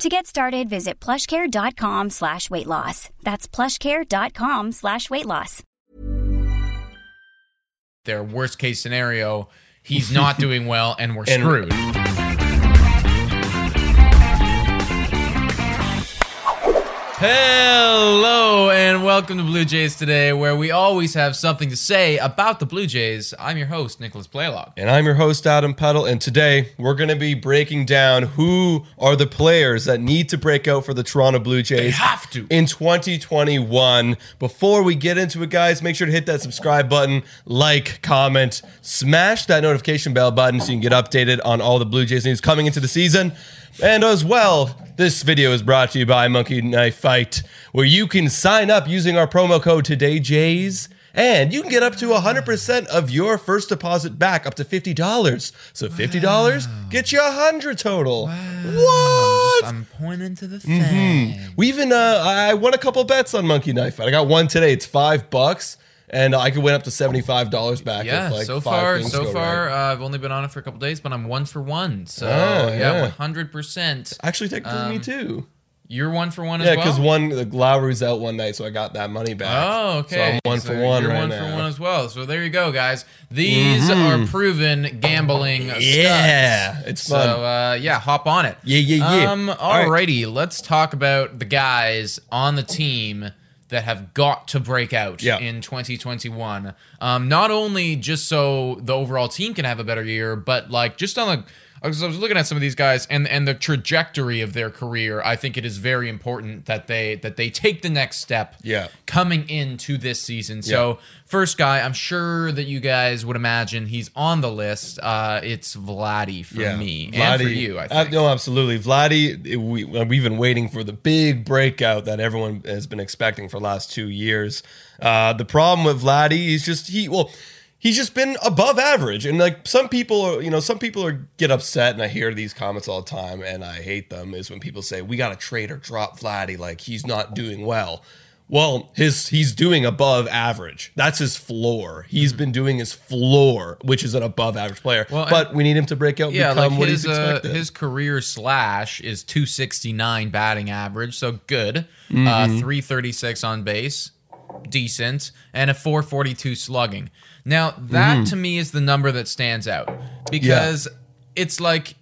To get started, visit plushcare.com slash weight loss. That's plushcare.com slash weight loss. Their worst case scenario, he's not doing well and we're And- screwed. Hello and welcome to Blue Jays today, where we always have something to say about the Blue Jays. I'm your host, Nicholas Playlock. And I'm your host, Adam Peddle. And today we're going to be breaking down who are the players that need to break out for the Toronto Blue Jays. They have to. In 2021. Before we get into it, guys, make sure to hit that subscribe button, like, comment, smash that notification bell button so you can get updated on all the Blue Jays news coming into the season. And as well, this video is brought to you by Monkey Knife Fight, where you can sign up using our promo code TodayJays. And you can get up to 100% of your first deposit back, up to $50. So $50 gets you 100 total. What? I'm pointing to the thing. We even uh, I won a couple bets on Monkey Knife Fight. I got one today. It's five bucks, and I could win up to seventy five dollars back. Yeah, if, like, so far, so far, right. uh, I've only been on it for a couple days, but I'm one for one. So Ah, yeah, yeah. one hundred percent. actually technically me um, too. You're one for one Yeah, as well. because one the Lowry's out one night, so I got that money back. Oh, okay. So. I'm one So for one You're right one now. Mm-hmm. for one as well. So there you go, guys. These are proven gambling. Studs. Yeah, it's So uh, yeah, hop on it. Yeah, yeah, yeah. Um, All right. alrighty, let's talk about the guys on the team that have got to break out Yeah. in 2021. Um, not only just so the overall team can have a better year, but like just on the. Because I was looking at some of these guys and and the trajectory of their career. I think it is very important that they that they take the next step. Yeah. Coming into this season. So Yeah. first guy, I'm sure that you guys would imagine he's on the list. Uh, it's Vladdy for me and for you. I uh, no, absolutely. Vladdy, we, we've been waiting for the big breakout that everyone has been expecting for the last two years. Uh, the problem with Vladdy, is just, he, well, he's just been above average. And like some people, are, you know, some people are get upset, and I hear these comments all the time, and I hate them, is when people say, we got to trade or drop Vladdy, like he's not doing well. Well, his he's doing above average. That's his floor. He's been doing his floor, which is an above average player. Mm-hmm. Well, but we need him to break out and Yeah, become like what his he's uh, expected. his career slash is 269 batting average, so good. Mm-hmm. Uh, 336 on base, decent, and a 442 slugging. Now that Mm-hmm. to me is the number that stands out because it's like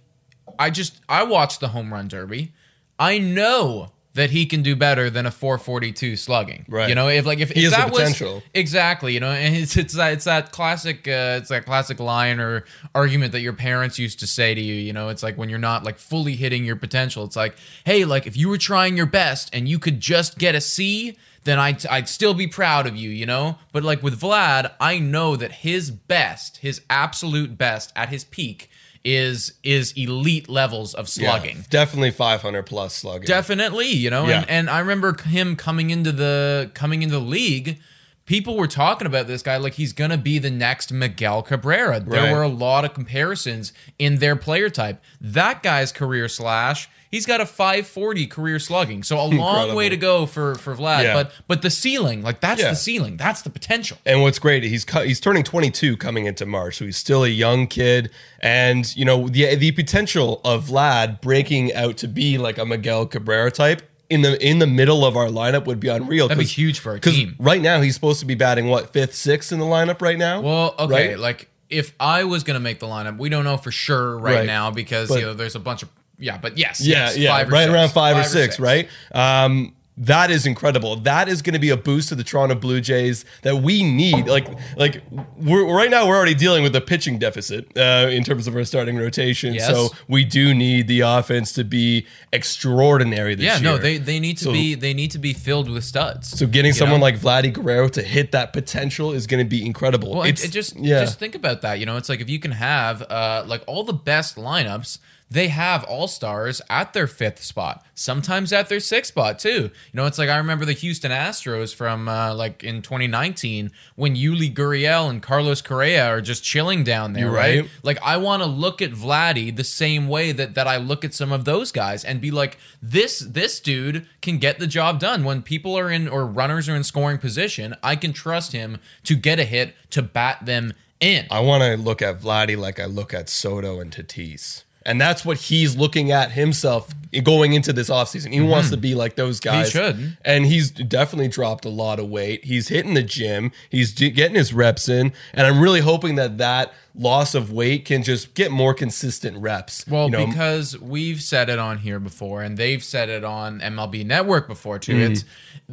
I just I watched the home run derby. I know that he can do better than a 442 slugging. Right. You know, if like if, He if that was potential. Exactly, you know, and it's it's that it's that classic uh, it's that classic line or argument that your parents used to say to you. You know, it's like when you're not like fully hitting your potential. It's like, hey, like if you were trying your best and you could just get a C, then I'd I'd still be proud of you. You know, but like with Vlad, I know that his best, his absolute best at his peak is is elite levels of Yeah, slugging. definitely 500 plus slugging. Definitely, you know, Yeah. and, and I remember him coming into the coming into the league people were talking about this guy like he's gonna be the next Miguel Cabrera. There Right. were a lot of comparisons in their player type. That guy's career slash. He's got a 540 career slugging, so a long Incredible. way to go for for Vlad. Yeah. But but the ceiling, like that's Yeah. the ceiling, that's the potential. And what's great, he's he's turning 22 coming into March, so he's still a young kid. And you know the the potential of Vlad breaking out to be like a Miguel Cabrera type in the in the middle of our lineup would be unreal. That'd be huge for our team. Right now, he's supposed to be batting what fifth, sixth in the lineup right now. Well, okay, Right? like if I was gonna make the lineup, we don't know for sure right, Right. now because But- you know there's a bunch of yeah, but yes, Yeah, yes, yeah, five or right six. around five, or, six, right? Um, that is incredible. That is going to be a boost to the Toronto Blue Jays that we need. Like, like we're right now we're already dealing with a pitching deficit uh, in terms of our starting rotation. Yes. So we do need the offense to be extraordinary this Yeah, year. no, they they need to So- be they need to be filled with studs. So getting someone know? like Vladdy Guerrero to hit that potential is going to be incredible. Well, it's it, it just yeah. just think about that. You know, it's like if you can have uh like all the best lineups, they have all stars at their fifth spot, sometimes at their sixth spot too. You know, it's like I remember the Houston Astros from uh, like in 2019 when Yuli Gurriel and Carlos Correa are just chilling down there, right? right. Like I want to look at Vladdy the same way that that I look at some of those guys and be like, this this dude can get the job done when people are in or runners are in scoring position. I can trust him to get a hit to bat them in. I want to look at Vladdy like I look at Soto and Tatis. And that's what he's looking at himself going into this offseason. He wants to mm-hmm. be like those guys. should. And he's definitely dropped a lot of weight. He's hitting the gym. He's getting his reps in. And I'm really hoping that that loss of weight can just get more consistent reps. Well, You know, because we've said it on here before, and they've said it on MLB Network before too. Mm. It's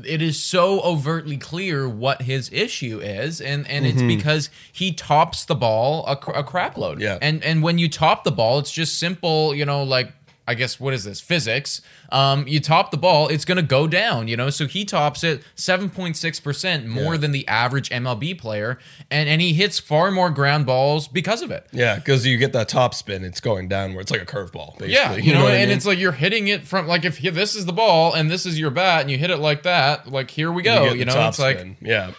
it is so overtly clear what his issue is, and and Mm-hmm. it's because he tops the ball a, a crap load. Yeah. and and when you top the ball, it's just simple. You know, like. I guess what is this physics? Um, you top the ball, it's going to go down. You know, so he tops it seven point six percent more Yeah. than the average MLB player, and and he hits far more ground balls because of it. yeah, because you get that top spin, it's going downward. It's like a curveball, basically. Yeah, you, know, what I and mean? it's like you're hitting it from like if you- this is the ball and this is your bat and you hit it like that, like here we go. get You, know, it's like yeah.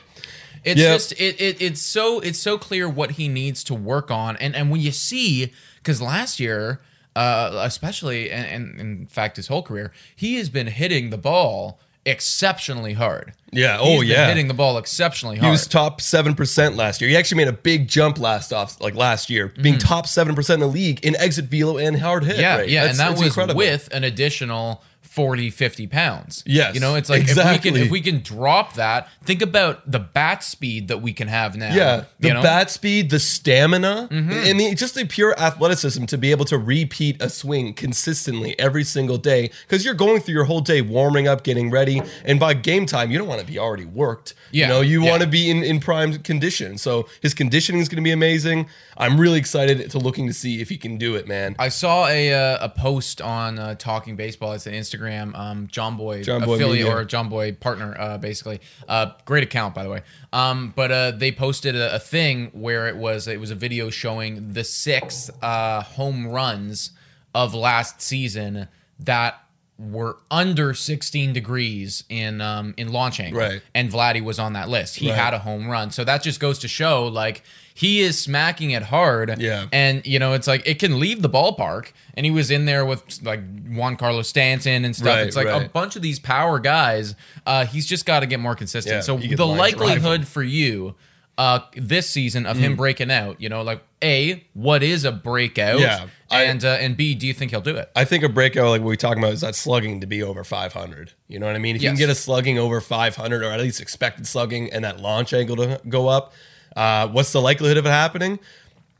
it's Yep. just it, it it's so it's so clear what he needs to work on, and and when you see because last year, uh, especially and, and in fact his whole career, he has been hitting the ball exceptionally hard. Yeah, He's oh, yeah. hitting the ball exceptionally hard. He was top seven percent last year. He actually made a big jump last off, like last year, being top seven percent in the league in exit velo and hard hit. Mm-hmm. yeah, rate. yeah, That's- and that was incredible. with an additional 40, 50 pounds. Yes, You know, it's like if we can if we can drop that, think about the bat speed that we can have now. Yeah, the you know? bat speed, the stamina, Mm-hmm. and the, just the pure athleticism to be able to repeat a swing consistently every single day. Because you're going through your whole day warming up, getting ready, and by game time, you don't want to be already worked. Yeah, you know, you yeah. want to be in, in prime condition. So his conditioning is going to be amazing. I'm really excited to looking to see if he can do it, man. I saw a uh, a post on uh, Talking Baseball. It's an Instagram um, Jomboy John Boy affiliate Media. or Jomboy partner, uh, basically. Uh, great account, by the way. Um, but uh, they posted a, a thing where it was it was a video showing the six uh, home runs of last season that were under 16 degrees in um, in launch angle. Right. And Vladdy was on that list. He Right. had a home run. So that just goes to show like he is smacking it hard. Yeah. And you know, it's like it can leave the ballpark. And he was in there with like Giancarlo Stanton and stuff. Right, it's like a bunch of these power guys. Uh, he's just got to get more consistent. Yeah, so the likelihood for you uh, this season of Mm. him breaking out, you know, like a what is a breakout? Yeah, I- and uh, and b do you think he'll do it? I think a breakout like what we talking about is that slugging to be over 500. You know what I mean? If you Yes. can get a slugging over 500 or at least expected slugging and that launch angle to go up, uh, what's the likelihood of it happening?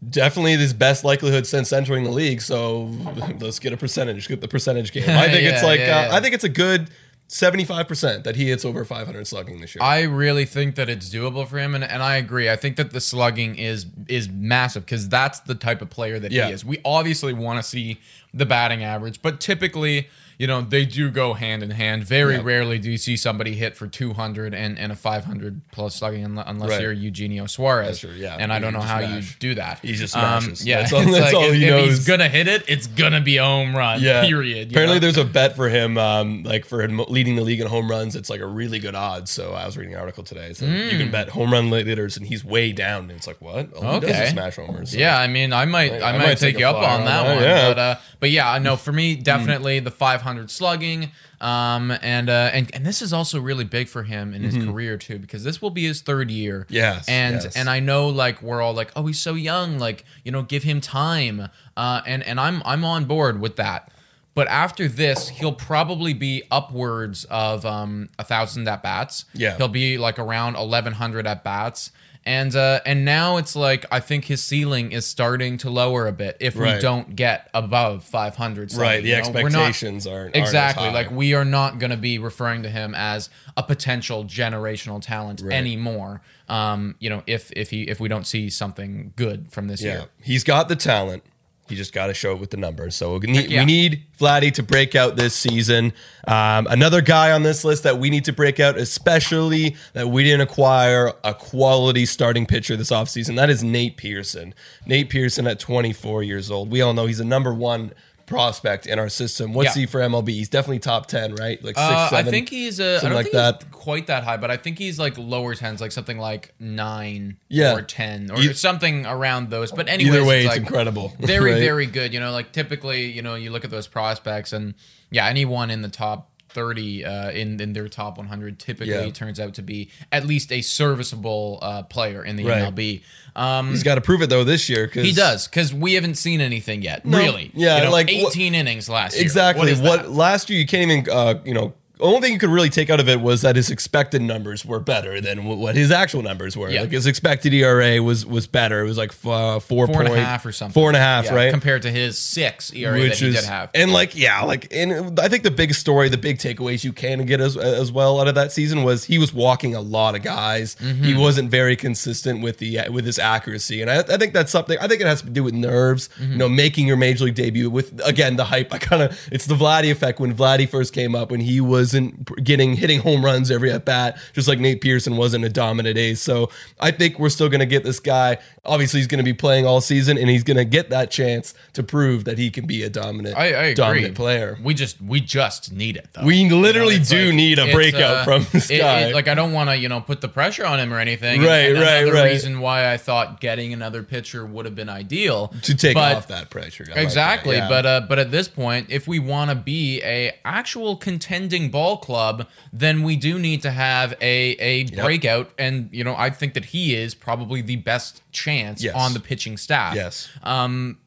Definitely his best likelihood since entering the league. So let's get a percentage. Get the percentage game. I think it's Yeah, like yeah, uh, yeah. I think it's a good 75% that he hits over 500 slugging this year. I really think that it's doable for him, and, and I agree. I think that the slugging is is massive because that's the type of player that Yeah. he is. We obviously want to see the batting average, but typically, you know, they do go hand in hand. Very Yeah. rarely do you see somebody hit for 200 and, and a 500 plus slugging unless Right. you're Eugenio Suarez. Yeah. And I don't know how smash. you do that. He just Um, smashes. yeah, That's all- it's that's like all if, he if knows. he's gonna hit it, it's gonna be a home run. Yeah. Period. Apparently, know? there's a bet for him, um, like for him leading the league in home runs. It's like a really good odds. So I was reading an article today. So you can bet home run leaders, and he's way down. And it's like what? All Okay. smash homers. So. Yeah, I mean, I might, I, might, take, you up on on that one. yeah. But, uh, but yeah, no, for me, definitely the 500 slugging. Um, and, uh, and and this is also really big for him in his career too, because this will be his third year. Yes, and yes. and I know like we're all like, oh, he's so young, like you know, give him time. Uh, and and I'm I'm on board with that. But after this, he'll probably be upwards of um a thousand at bats. Yeah. he'll be like around 1100 at bats. And uh, and now it's like I think his ceiling is starting to lower a bit if we don't get above 500. slugging, Right, the you know? We're not- expectations aren't- exactly like we are not going to be referring to him as a potential generational talent anymore. Um, you know, if if he if we don't see something good from this Yeah, year. he's got the talent. He just got to show it with the numbers. So we need, yeah. we need Vladdy to break out this season. Um, another guy on this list that we need to break out, especially that we didn't acquire a quality starting pitcher this offseason, that is Nate Pearson. Nate Pearson at 24 years old. We all know he's a number one prospect in our system. What's Yeah. he for MLB? He's definitely top 10, right? Like six, Uh, I seven, think he's uh, I something don't like think that. he's quite that high, but I think he's like lower tens, like something like nine Yeah. or ten or You- something around those. But anyways, Either way, it's like incredible. Very, right? very good. You know, like typically, you know, you look at those prospects, and yeah, anyone in the top. 30 uh, in in their top 100 typically Yeah. turns out to be at least a serviceable uh, player in the Right. MLB. Um, He's got to prove it though this year. Cause he does because we haven't seen anything yet. No, really, yeah, You know, like, what- 18 innings last year. Exactly. is What, last year you can't even uh, you know. The only thing you could really take out of it was that his expected numbers were better than wh- what his actual numbers were. Yeah. Like his expected ERA was was better. It was like uh, four, four and a point- half or something. Four and a half, Yeah, right? Compared to his six ERA that he did have. and like yeah, like and I think the big story, the big takeaways you can get as as well out of that season was he was walking a lot of guys. Mm-hmm. He wasn't very consistent with the with his accuracy, and I, I think that's something. I think it has to do with nerves. Mm-hmm. You know, making your major league debut with again the hype. I kind of it's the Vladdy effect when Vladdy first came up when he wasn't getting hitting home runs every at bat, just like Nate Pearson wasn't a dominant ace. So I think we're still going to get this guy. Obviously, he's going to be playing all season, and he's going to get that chance to prove that he can be a dominant, I, I dominant player. We just we just need it though. We literally it's do like- need a breakout uh, from this it- guy. it- like I don't want to you know put the pressure on him or anything. And- Right, and right, another right. Reason why I thought getting another pitcher would have been ideal to take but- off that pressure. I like that, Exactly, yeah. but uh, but at this point, if we want to be a actual contending ball club, then we do need to have a a breakout, and you know I think that he is probably the best chance Yes. on the pitching staff. yes, Um,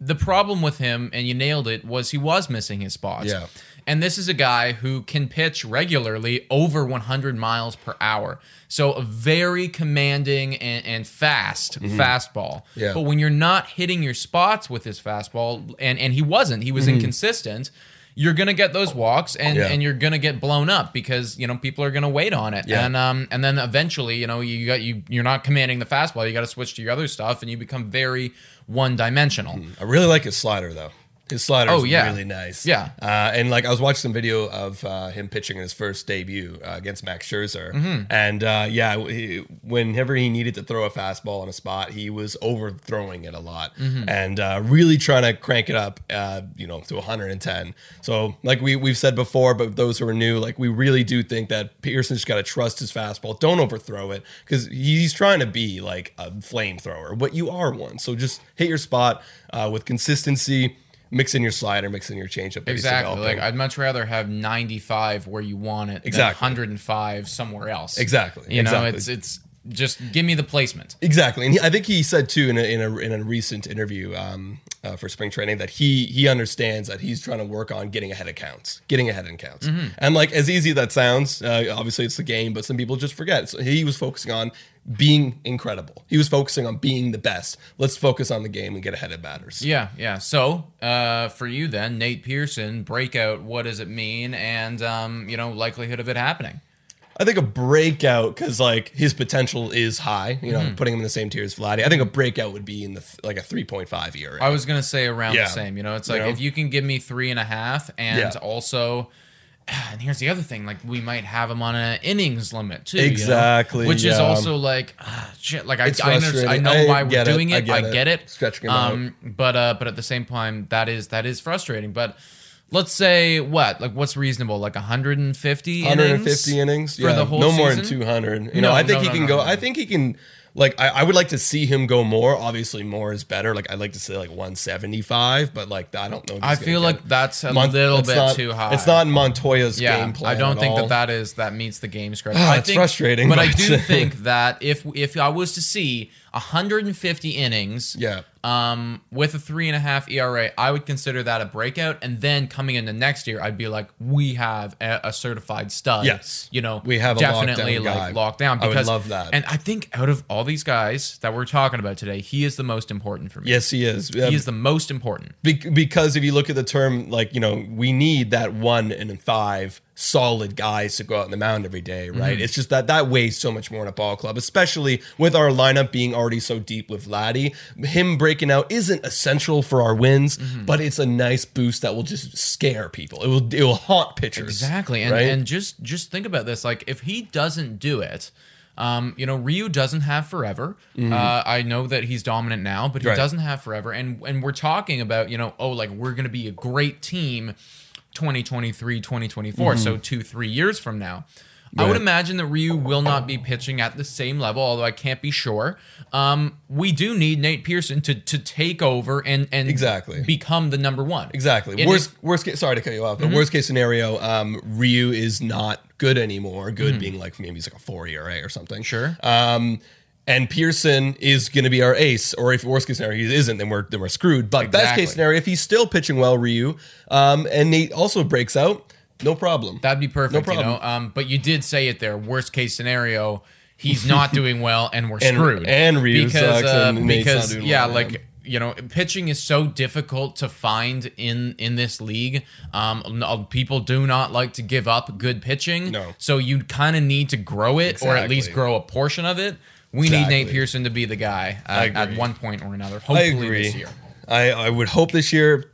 The problem with him, and you nailed it, was he was missing his spots. Yeah. And this is a guy who can pitch regularly over 100 miles per hour. So a very commanding and, and fast fastball. Mm-hmm. Yeah. But when you're not hitting your spots with his fastball, and, and he wasn't, he was inconsistent, you're gonna get those walks and. Yeah. and you're gonna get blown up because you know people are gonna wait on it. Yeah. And um and then eventually, you know, you got you you're not commanding the fastball, you gotta switch to your other stuff and you become very one dimensional. I really like his slider though. His slider is Oh, yeah. really nice. Yeah. Uh, and like I was watching some video of uh, him pitching in his first debut uh, against Max Scherzer, Mm-hmm. and uh, yeah, he, whenever he needed to throw a fastball on a spot, he was overthrowing it a lot Mm-hmm. and uh, really trying to crank it up, uh, you know, to 110. So like we we've said before, but those who are new, like we really do think that Pearson's got to trust his fastball. Don't overthrow it because he's trying to be like a flamethrower, but you are one. So just hit your spot uh, with consistency. Mix in your slider, mix in your changeup. Exactly. Like I'd much rather have 95 where you want it Exactly. than 105 somewhere else. Exactly. You know, it's it's just give me the placement. Exactly, and he, I think he said too in a in a, in a recent interview um, uh, for spring training that he he understands that he's trying to work on getting ahead of counts, getting ahead in counts, Mm-hmm. and like as easy as that sounds, uh, obviously it's the game, but some people just forget. So he was focusing on being incredible. He was focusing on being the best. Let's focus on the game and get ahead of batters. Yeah, yeah. So, uh, for you then, Nate Pearson, breakout, what does it mean? And, um, you know, likelihood of it happening. I think a breakout because like his potential is high. You know, Mm-hmm. putting him in the same tier as Vladdy. I think a breakout would be in the like a three point five year. I was gonna say around Yeah. the same. You know, it's like You know? if you can give me three and a half, and Yeah. also, and here's the other thing: like we might have him on an innings limit too. you know? Exactly, which is also like ah, shit. Like I, I, under- I know I why we're it. doing I it. get I it. get it. Stretching him out. um, but uh, but at the same time, that is that is frustrating. But let's say what like what's reasonable? Like 150 150 innings, for yeah, the whole no more than 200. You No, know, I think no, he no, can go. I think he can. Like, I, I would like to see him go more. Obviously, more is better. Like, I'd like to say like 175, but like I don't know. I feel like it. that's a Mon- little bit not- too high. It's not Montoyo's yeah, game plan. I don't think all. that that is that meets the game script. Ah, I it's think, frustrating, but, I do think that if if I was to see 150 innings, Yeah. um, with a three and a half ERA, I would consider that a breakout. And then coming into next year, I'd be like, we have a, a certified stud. Yes. you know, We have a definitely like locked down. I would love that. And I think out of all these guys that we're talking about today, he is the most important for me. Yes, he is. he is the most important. Be- because if you look at the term, like you know, we need that one and five solid guys to go out on the mound every day, right? Mm-hmm. It's just that that weighs so much more in a ball club, especially with our lineup being already so deep with Vladdy. Him breaking out isn't essential for our wins, Mm-hmm. but it's a nice boost that will just scare people. It will it will haunt pitchers. Exactly. And right? and just just think about this. Like if he doesn't do it, um, you know, Ryu doesn't have forever. Uh, I know that he's dominant now, but he Mm-hmm. Right. doesn't have forever. And and we're talking about, you know, oh, like we're gonna be a great team 2023, 2024. So two, three years from now. I would Mm-hmm. Imagine that Ryu will not be pitching at the same level, although I can't be sure. Um, we do need Nate Pearson to to take over and and Exactly. become the number one. Exactly. Worst worst case. Sorry to cut you off, Mm-hmm. worst case scenario, um, Ryu is not good anymore. Good Mm-hmm. being like maybe he's like a four ERA or something. Sure. Um, and Pearson is going to be our ace, or if worst case scenario he isn't, then we're then we're screwed. But best case scenario, if he's still pitching well, Ryu, um, and Nate also breaks out, no problem. That'd be perfect, No you know. problem. Um, but you did say it there. Worst case scenario, he's not doing well, and we're And- screwed. and Ryu sucks, and Nate's not because yeah, well, like yeah. you know, pitching is so difficult to find in in this league. Um, people do not like to give up good pitching. No. so you kind of need to grow it, or at least grow a portion of it. We need Nate Pearson to be the guy uh, at one point or another. I Hopefully agree. this year. I, I would hope this year.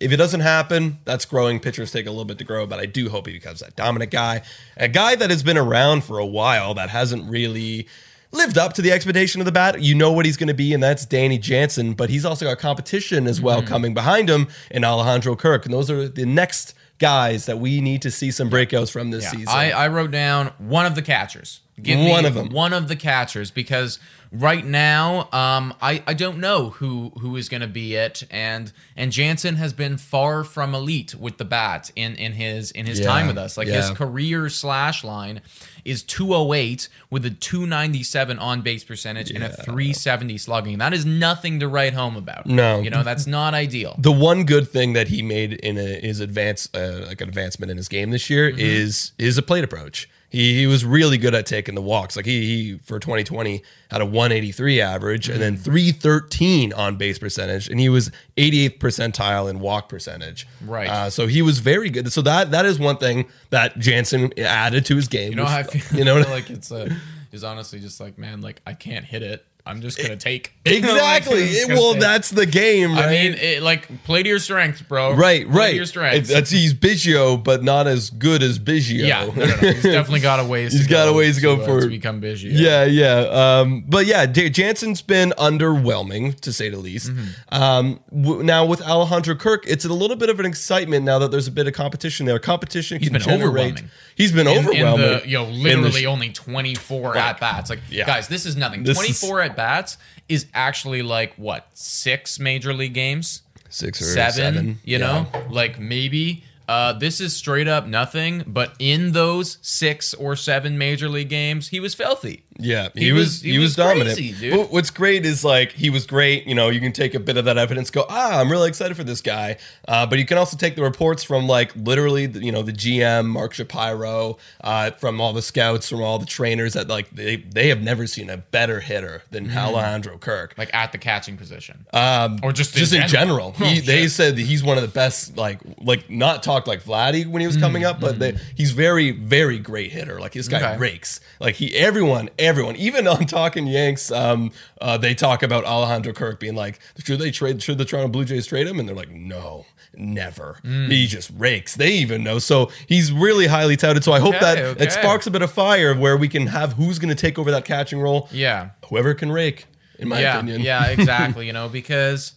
If it doesn't happen, that's growing. Pitchers take a little bit to grow, but I do hope he becomes that dominant guy, a guy that has been around for a while that hasn't really lived up to the expectation of the bat. You know what he's going to be, and that's Danny Jansen. But he's also got competition as well coming behind him in Alejandro Kirk, and those are the next guys that we need to see some breakouts from this Yeah, season. I, I wrote down one of the catchers. Give me One of them. One of the catchers because right now, um, I, I don't know who who is going to be it, and and Jansen has been far from elite with the bat in in his in his Yeah, time with us. Like his career slash line is 208 with a 297 on base percentage and a 370 slugging. That is nothing to write home about. No. you know that's not ideal. the one good thing that he made in a, his advance, uh, like an advancement in his game this year, Mm-hmm. is is a plate approach. He, he was really good at taking the walks. Like he, he for 2020 had a 183 average and Mm-hmm. then 313 on base percentage, and he was 88th percentile in walk percentage. Right. Uh, so he was very good. So that that is one thing that Jansen added to his game. You know which- how I feel. You know, I feel like it's uh, is honestly just like man, like I can't hit it. I'm just gonna take exactly. Like, just It- gonna well, take- that's the game, right? I mean, it, like play to your strengths, bro. Right, Play right. to your strengths. That's he's Biggio, but not as good as Biggio. yeah, no, no, no. He's definitely got a ways. He's to got go a ways to go uh, for- to become busy. Yeah, yeah. Um, but yeah, J- Jansen's been underwhelming to say the least. Mm-hmm. Um, w- now with Alejandro Kirk, it's a little bit of an excitement now that there's a bit of competition there. Competition He's can been generate. overwhelming. He's been In, in overwhelming. the, yo, in the literally sh- only 24 at bats. Like, Yeah. guys, this is nothing. This is- 24 at bats is actually like what six major league games? six or seven, seven. you know like maybe uh, this is straight up nothing but in those six or seven major league games he was filthy Yeah, he, He was, was- he, was, was dominant. crazy, what's great is like he was great. You know, you can take a bit of that evidence, go, ah, I'm really excited for this guy. Uh, but you can also take the reports from like literally, the- you know, the GM Mark Shapiro, uh, from all the scouts, from all the trainers that like they they have never seen a better hitter than Mm-hmm. Alejandro Kirk. like at the catching position um or just just in general, Oh, he, they said that he's one of the best. Like, like not talked like Vladdy when he was coming up, but they, he's very, very great hitter. Like this guy Mm, Okay. rakes. Like he, everyone, everyone, even on Talking Yanks, um, uh, they talk about Alejandro Kirk being like, should they trade? Should the Toronto Blue Jays trade him? And they're like, no. Never. Mm. He just rakes. They even know. So he's really highly touted. So I hope Okay, that okay. it sparks a bit of fire where we can have who's going to take over that catching role. Yeah. Whoever can rake, in my yeah, opinion. Yeah, exactly. you know, because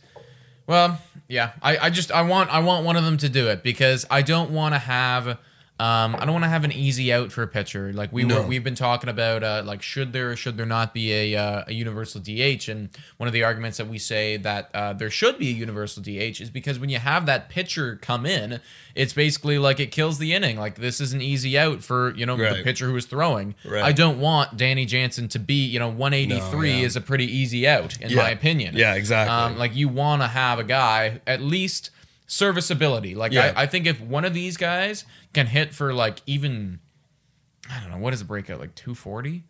well, yeah, I, I just I want I want one of them to do it because I don't want to have um I don't want to have an easy out for a pitcher. Like we No. were we've been talking about uh like should there should there not be a uh, a universal DH and one of the arguments that we say that uh, there should be a universal DH is because when you have that pitcher come in, it's basically like it kills the inning. Like this is an easy out for, you know, the pitcher who is throwing. Right. I don't want Danny Jansen to be, you know, 183 No, yeah. is a pretty easy out in Yeah. my opinion. Yeah, exactly. Um, like you want to have a guy at least serviceability. Like Yeah. I, I think if one of these guys can hit for like even, I don't know, what is a breakout like 240?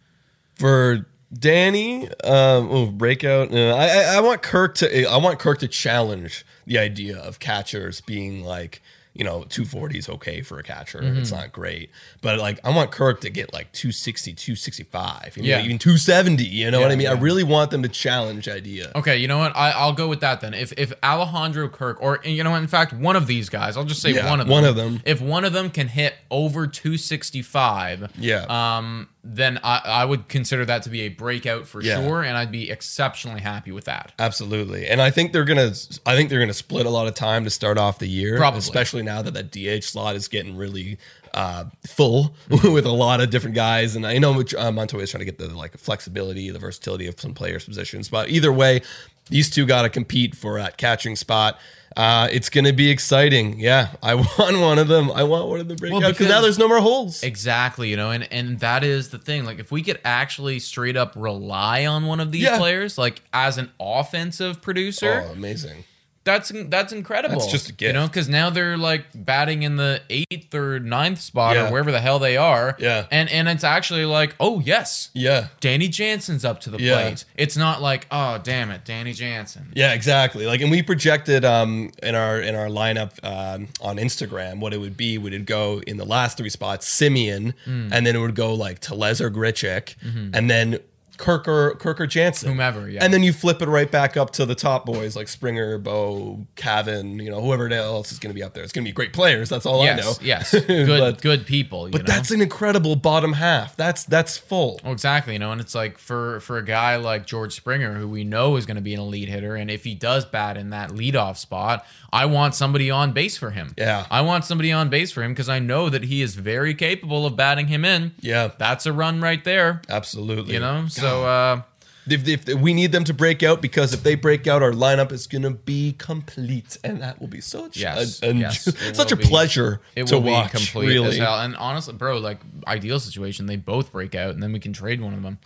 for Danny, um, oh, breakout. Uh, I, I I want Kirk to I want Kirk to challenge the idea of catchers being like you know 240 is okay for a catcher. Mm-hmm. It's not great, but like I want Kirk to get like 260, 265, you know, Yeah. even 270. You know what I mean? I really want them to challenge idea. Okay, you know what? I, I'll go with that then. If if Alejandro Kirk, or you know, in fact, one of these guys, I'll just say Yeah, one of them. one of them. If one of them can hit over 265, Yeah. um, then I, I would consider that to be a breakout for Yeah. sure, and I'd be exceptionally happy with that. Absolutely, and I think they're gonna. I think they're gonna split a lot of time to start off the year, Probably. especially now that that DH slot is getting really uh, full with a lot of different guys. And I know uh, Montoyo is trying to get the like flexibility, the versatility of some players' positions, but either way, these two got to compete for that catching spot. Uh, it's gonna be exciting. Yeah, I want one of them. I want one of them breakout because now there's no more holes. Exactly, you know, and and that is the thing. Like, if we could actually straight up rely on one of these Yeah. players, like as an offensive producer, Oh, amazing. That's that's incredible. That's just a gift, you know, because now they're like batting in the eighth or ninth spot Yeah. or wherever the hell they are. Yeah. and and it's actually like, oh yes, Yeah. Danny Jansen's up to the Yeah. plate. It's not like, oh damn it, Danny Jansen. Yeah, exactly. Like, and we projected um in our in our lineup um, on Instagram what it would be. Would it go in the last three spots, Semien, Hmm. and then it would go like Tellez or Grichuk, and then Kirk or Kirk or Jansen. Whomever, yeah. and then you flip it right back up to the top boys like Springer, Bo, Cavan, you know, whoever else is going to be up there. It's going to be great players. That's all I know. Yes, yes, good But- good people. You But know? that's an incredible bottom half. That's that's full. Well, exactly, you know, and it's like for for a guy like George Springer, who we know is going to be an elite hitter, and if he does bat in that leadoff spot, I want somebody on base for him. Yeah. I want somebody on base for him because I know that he is very capable of batting him in. Yeah, That's a run right there. absolutely. You know, so uh, If, if, we need them to break out because if they break out, our lineup is gonna be complete, and that will be such Yes, a, a- yes, such a be. pleasure it to will be watch. complete really. And honestly, bro, like ideal situation, they both break out, and then we can trade one of them.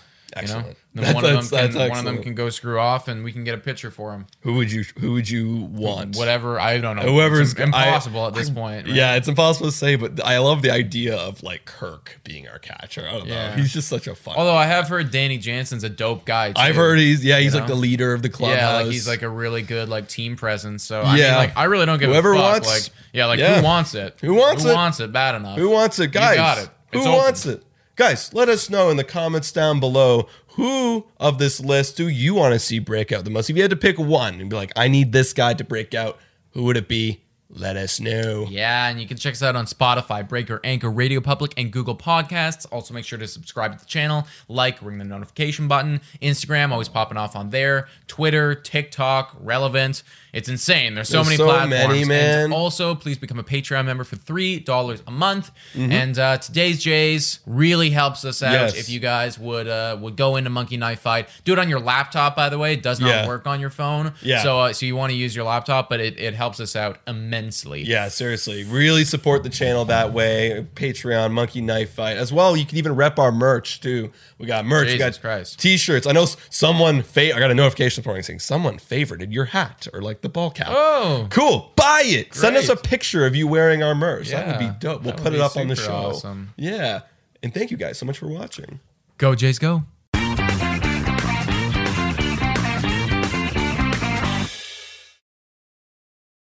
You know, That- one of them can one of them can go screw off, and we can get a pitcher for him. who would you who would you want? Whatever, I don't know. Whoever's It's impossible I- at this point. right? Yeah, it's impossible to say, but I love the idea of like Kirk being our catcher. I don't know. He's just such a fun. Although I have heard Danny Jansen's a dope guy. Too. I've heard he's yeah he's you like the leader of the club. Yeah, like he's like a really good like team presence. So I Yeah. mean, like I really don't give Whoever a fuck. wants- like yeah, like yeah. who wants it? Who wants who it? Who wants it bad enough? Who wants it, guys? You got it. Who open. wants it? Guys, let us know in the comments down below who of this list do you want to see break out the most? If you had to pick one and be like, I need this guy to break out, who would it be? Let us know. Yeah, and you can check us out on Spotify, Breaker, Anchor, Radio Public, and Google Podcasts. Also, make sure to subscribe to the channel, like, ring the notification button. Instagram, always popping off on there. Twitter, TikTok, relevant. It's insane. There's so There's many so platforms. many, man. And also, please become a Patreon member for three dollars a month. Mm-hmm. And uh, today's Jays really helps us out. Yes. If you guys would uh, would go into Monkey Knife Fight, do it on your laptop. By the way, it does not Yeah. work on your phone. Yeah. So uh, so you want to use your laptop, but it, it helps us out immensely. Yeah, seriously. Really support the channel that way. Patreon, Monkey Knife Fight. As well, you can even rep our merch too. We got merch. we got Christ. t-shirts. I know someone fa- I got a notification this morning saying someone favorited your hat or like the ball cap. Oh. Cool. Buy it. Send us a picture of you wearing our merch. that would be dope. We'll put it up on the show. awesome. Yeah. And thank you guys so much for watching. Go Jays, go.